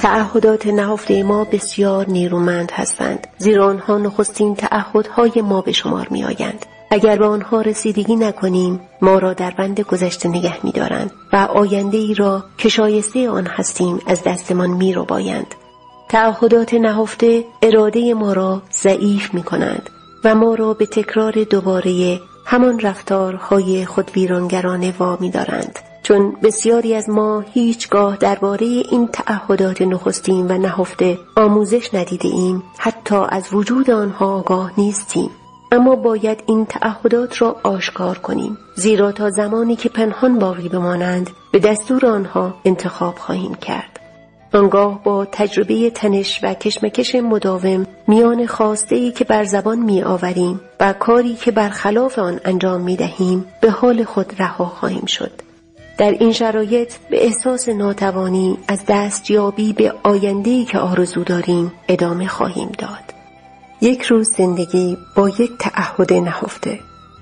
تعهدات نهفته ما بسیار نیرومند هستند زیرا آنها نخستین تعهدهای ما به شمار می آیند. اگر به آنها رسیدگی نکنیم ما را در بند گذشته نگه می دارند و آینده ای را که شایسته آن هستیم از دستمان می رو بایند. تعهدات نهفته اراده ما را ضعیف می کنند و ما را به تکرار دوباره همان رفتارهای خود ویرانگرانه وامی دارند چون بسیاری از ما هیچگاه درباره این تعهدات نخستین و نهفته آموزش ندیده ایم حتی از وجود آنها آگاه نیستیم اما باید این تعهدات را آشکار کنیم زیرا تا زمانی که پنهان باقی بمانند به دستور آنها انتخاب خواهیم کرد آنگاه با تجربه تنش و کشمکش مداوم میان خواسته ای که بر زبان می آوریم و کاری که برخلاف آن انجام می دهیم به حال خود رها خواهیم شد. در این شرایط به احساس ناتوانی از دستیابی به ای که آرزو داریم ادامه خواهیم داد. یک روز زندگی با یک تعهد نهفته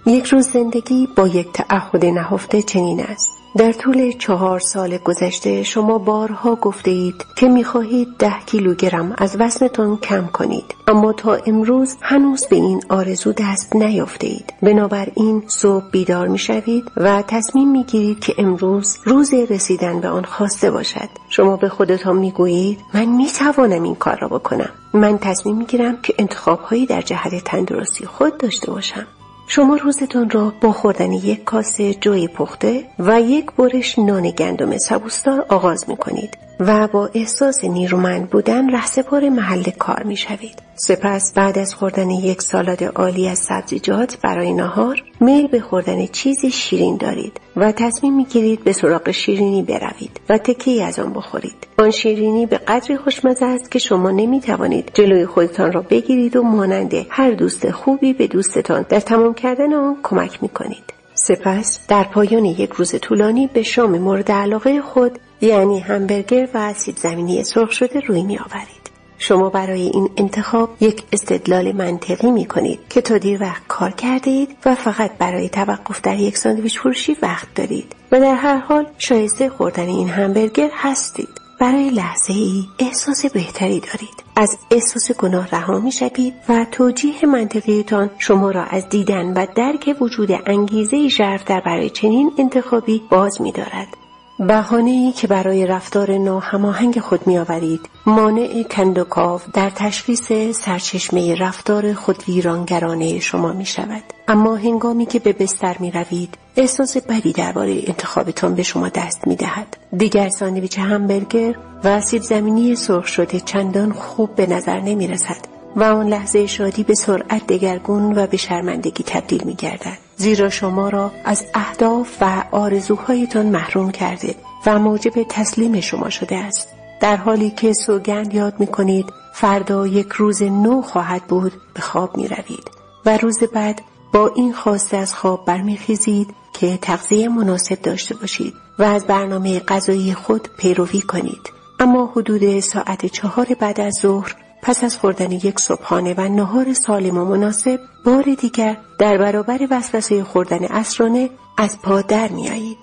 یک روز زندگی با یک تعهد نهفته چنین است. در طول چهار سال گذشته شما بارها گفته اید که می‌خواهید ده کیلوگرم از وزنتان کم کنید. اما تا امروز هنوز به این آرزو دست نیافته اید بنابراین صبح بیدار می‌شوید و تصمیم می‌گیرید که امروز روز رسیدن به آن خواسته باشد. شما به خودتان می‌گویید من می‌توانم این کار را بکنم. من تصمیم می‌گیرم که انتخابهایی در جهت تندرستی خود داشته باشم. شما روزتون را با خوردن یک کاسه جوی پخته و یک برش نان گندم سبوستار آغاز می کنید و با احساس نیرومند بودن رهسپار محل کار می شوید. سپس بعد از خوردن یک سالاد عالی از سبزیجات برای نهار میل به خوردن چیزی شیرین دارید و تصمیم می گیرید به سراغ شیرینی بروید و تکی از آن بخورید. آن شیرینی به قدری خوشمزه است که شما نمی توانید جلوی خودتان را بگیرید و مانند هر دوست خوبی به دوستتان در تمام کردن آن کمک می کنید. سپس در پایان یک روز طولانی به شام مورد علاقه خود یعنی همبرگر و سیب زمینی سرخ شده روی می آورید. شما برای این انتخاب یک استدلال منطقی می کنید که تا دیر وقت کار کرده اید و فقط برای توقف در یک ساندویچ فروشی وقت دارید و در هر حال شایسته خوردن این همبرگر هستید. برای لحظه ای احساس بهتری دارید. از احساس گناه رها می شوید و توجیه منطقیتان شما را از دیدن و درک وجود انگیزه در برای چنین انتخابی باز می دارد. بحانه ای که برای رفتار ناهماهنگ خود میآورید مانع کندوکاو در تشخیص سرچشمه رفتار خود ویرانگرانه شما می شود. اما هنگامی که به بستر می روید احساس بدی درباره انتخابتان به شما دست می دهد. دیگر ساندویچ همبرگر و سیب زمینی سرخ شده چندان خوب به نظر نمی رسد و آن لحظه شادی به سرعت دگرگون و به شرمندگی تبدیل می گردد. زیرا شما را از اهداف و آرزوهایتان محروم کرده و موجب تسلیم شما شده است. در حالی که سوگند یاد می کنید فردا یک روز نو خواهد بود به خواب می روید و روز بعد با این خواسته از خواب برمیخیزید که تغذیه مناسب داشته باشید و از برنامه غذایی خود پیروی کنید اما حدود ساعت چهار بعد از ظهر پس از خوردن یک صبحانه و نهار سالم و مناسب بار دیگر در برابر وسوسه خوردن اسرانه از پا در میآیید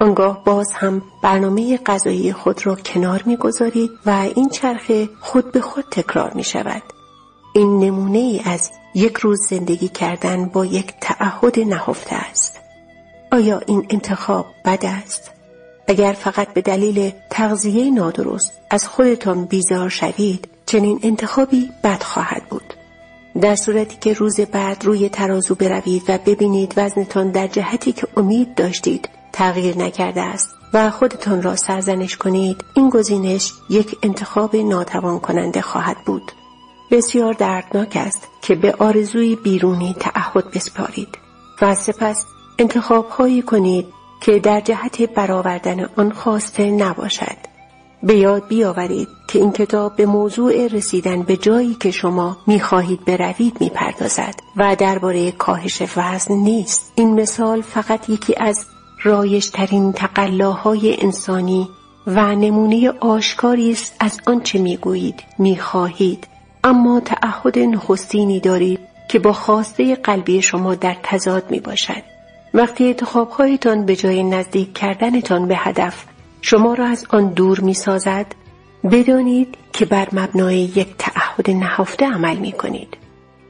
آنگاه باز هم برنامه غذایی خود را کنار می‌گذارید و این چرخه خود به خود تکرار می شود. این نمونه ای از یک روز زندگی کردن با یک تعهد نهفته است. آیا این انتخاب بد است؟ اگر فقط به دلیل تغذیه نادرست از خودتان بیزار شوید چنین انتخابی بد خواهد بود. در صورتی که روز بعد روی ترازو بروید و ببینید وزنتان در جهتی که امید داشتید تغییر نکرده است و خودتان را سرزنش کنید این گزینش یک انتخاب ناتوان کننده خواهد بود. بسیار دردناک است که به آرزوی بیرونی تعهد بسپارید و سپس انتخاب هایی کنید که در جهت برآوردن آن خواسته نباشد. به یاد بیاورید که این کتاب به موضوع رسیدن به جایی که شما می‌خواهید بروید می‌پردازد و درباره کاهش وزن نیست این مثال فقط یکی از رایشترین تقلاهای انسانی و نمونه آشکاری است از آنچه می‌گویید می‌خواهید اما تعهد نخستینی دارید که با خواسته قلبی شما در تضاد می باشد. وقتی انتخابهایتان به جای نزدیک کردنتان به هدف شما را از آن دور می سازد بدانید که بر مبنای یک تعهد نهفته عمل می کنید.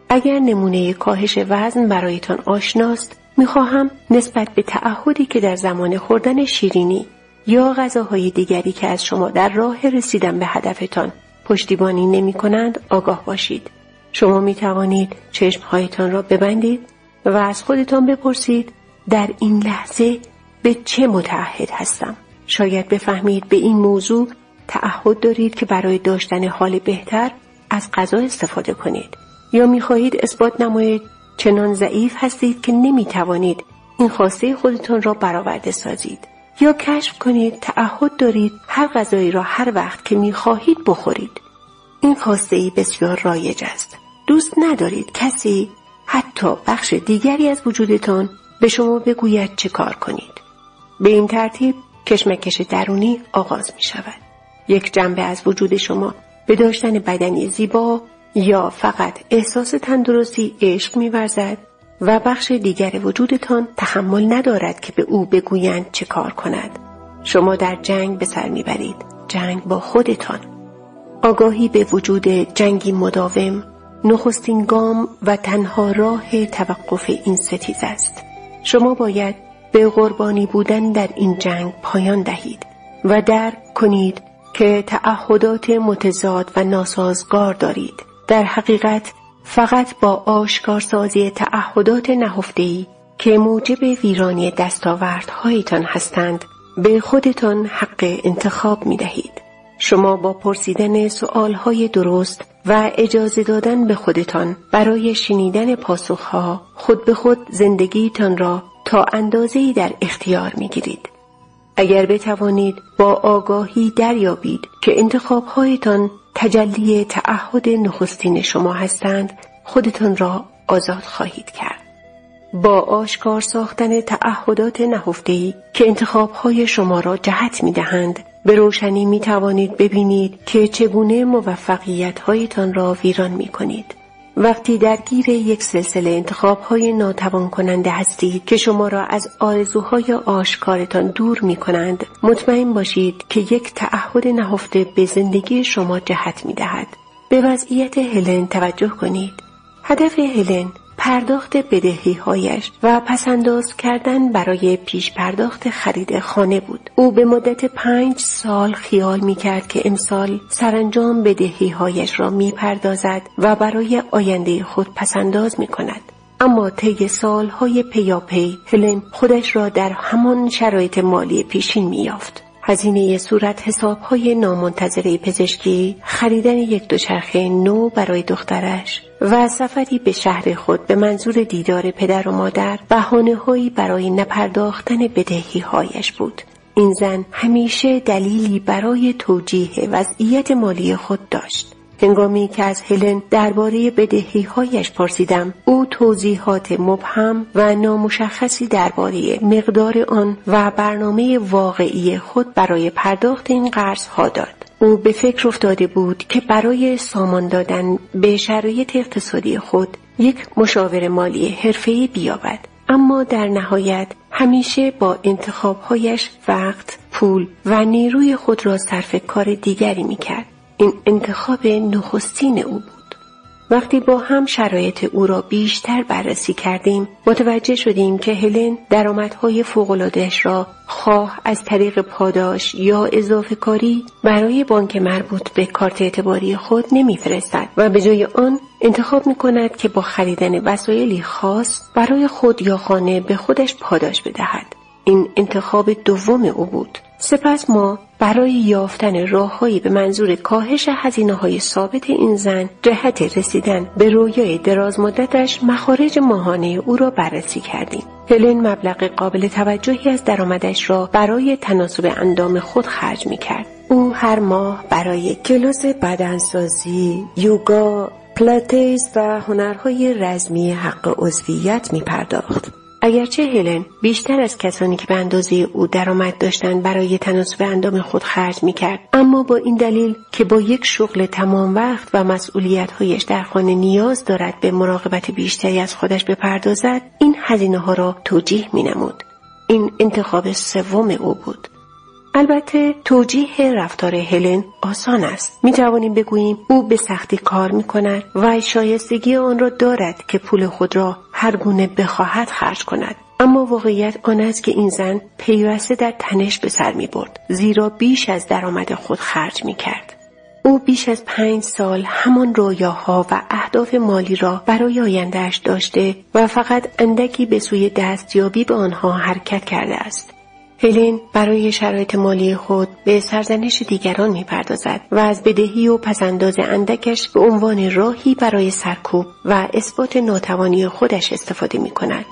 اگر نمونه کاهش وزن برایتان آشناست می‌خواهم نسبت به تعهدی که در زمان خوردن شیرینی یا غذاهای دیگری که از شما در راه رسیدن به هدفتان پشتیبانی نمی کنند آگاه باشید. شما می توانید چشمهایتان را ببندید و از خودتان بپرسید در این لحظه به چه متعهد هستم؟ شاید بفهمید به این موضوع تعهد دارید که برای داشتن حال بهتر از غذا استفاده کنید. یا می‌خواهید اثبات نمایید چنان ضعیف هستید که نمی توانید این خواسته خودتان را برآورده سازید. یا کشف کنید تعهد دارید هر غذایی را هر وقت که می خواهید بخورید. این خواسته ای بسیار رایج است. دوست ندارید کسی حتی بخش دیگری از وجودتان به شما بگوید چه کار کنید. به این ترتیب کشمکش درونی آغاز می شود یک جنبه از وجود شما به داشتن بدنی زیبا یا فقط احساس تندرستی عشق میورزد و بخش دیگر وجودتان تحمل ندارد که به او بگویند چه کار کند. شما در جنگ به سر می‌برید. جنگ با خودتان. آگاهی به وجود جنگی مداوم نخستین گام و تنها راه توقف این ستیز است. شما باید به قربانی بودن در این جنگ پایان دهید و درک کنید که تعهدات متضاد و ناسازگار دارید در حقیقت فقط با آشکارسازی تعهدات نهفتهای که موجب ویرانی دستاوردهایتان هستند به خودتان حق انتخاب می دهید. شما با پرسیدن سؤالهای درست و اجازه دادن به خودتان برای شنیدن پاسخها خود به خود زندگیتان را تا اندازه‌ای در اختیار می گیرید. اگر بتوانید با آگاهی دریابید که انتخابهایتان تجلی تعهد نخستین شما هستند خودتان را آزاد خواهید کرد. با آشکار ساختن تعهدات نهفته‌ای که انتخابهای شما را جهت می دهند به روشنی می توانید ببینید که چگونه موفقیت هایتان را ویران می کنید. وقتی درگیر یک سلسله انتخاب های ناتوان کننده هستید که شما را از آرزوهای آشکارتان دور می کنند مطمئن باشید که یک تعهد نهفته به زندگی شما جهت می دهد. به وضعیت هلن توجه کنید. هدف هلن پرداخت بدهی هایش و پسنداز کردن برای پیش پرداخت خرید خانه بود. او به مدت پنج سال خیال می کرد که امسال سرانجام بدهی هایش را می پردازد و برای آینده خود پسنداز می کند. اما طی سالهای پیاپی هلن خودش را در همان شرایط مالی پیشین می یافت. هزینه صورت های نامنتظره پزشکی، خریدن یک دوچرخه نو برای دخترش و سفری به شهر خود به منظور دیدار پدر و مادر بحانه هایی برای نپرداختن بدهی هایش بود. این زن همیشه دلیلی برای توجیه وضعیت مالی خود داشت. هنگامی که از هلن درباره بدهی هایش پرسیدم او توضیحات مبهم و نامشخصی درباره مقدار آن و برنامه واقعی خود برای پرداخت این قرض ها داد او به فکر افتاده بود که برای سامان دادن به شرایط اقتصادی خود یک مشاور مالی حرفه‌ای بیابد اما در نهایت همیشه با انتخابهایش وقت، پول و نیروی خود را صرف کار دیگری می‌کرد. این انتخاب نخستین او بود. وقتی با هم شرایط او را بیشتر بررسی کردیم متوجه شدیم که هلن درآمدهای فوقالعادهاش را خواه از طریق پاداش یا اضافه کاری برای بانک مربوط به کارت اعتباری خود نمیفرستد و به جای آن انتخاب می کند که با خریدن وسایلی خاص برای خود یا خانه به خودش پاداش بدهد. این انتخاب دوم او بود. سپس ما برای یافتن راههایی به منظور کاهش هزینه های ثابت این زن جهت رسیدن به رویای دراز مدتش مخارج ماهانه او را بررسی کردیم. هلن مبلغ قابل توجهی از درآمدش را برای تناسب اندام خود خرج می کرد. او هر ماه برای کلاس بدنسازی، یوگا، پلاتیز و هنرهای رزمی حق عضویت می پرداخت. اگرچه هلن بیشتر از کسانی که به اندازه او درآمد داشتند برای تناسب اندام خود خرج می کرد اما با این دلیل که با یک شغل تمام وقت و مسئولیتهایش در خانه نیاز دارد به مراقبت بیشتری از خودش بپردازد این هزینه ها را توجیه می نمود. این انتخاب سوم او بود البته توجیه رفتار هلن آسان است می توانیم بگوییم او به سختی کار می کند و شایستگی آن را دارد که پول خود را هر گونه بخواهد خرج کند اما واقعیت آن است که این زن پیوسته در تنش به سر می برد زیرا بیش از درآمد خود خرج می کرد. او بیش از پنج سال همان رویاها و اهداف مالی را برای آیندهش داشته و فقط اندکی به سوی دستیابی به آنها حرکت کرده است. هلن برای شرایط مالی خود به سرزنش دیگران می پردازد و از بدهی و پسنداز اندکش به عنوان راهی برای سرکوب و اثبات ناتوانی خودش استفاده می کند.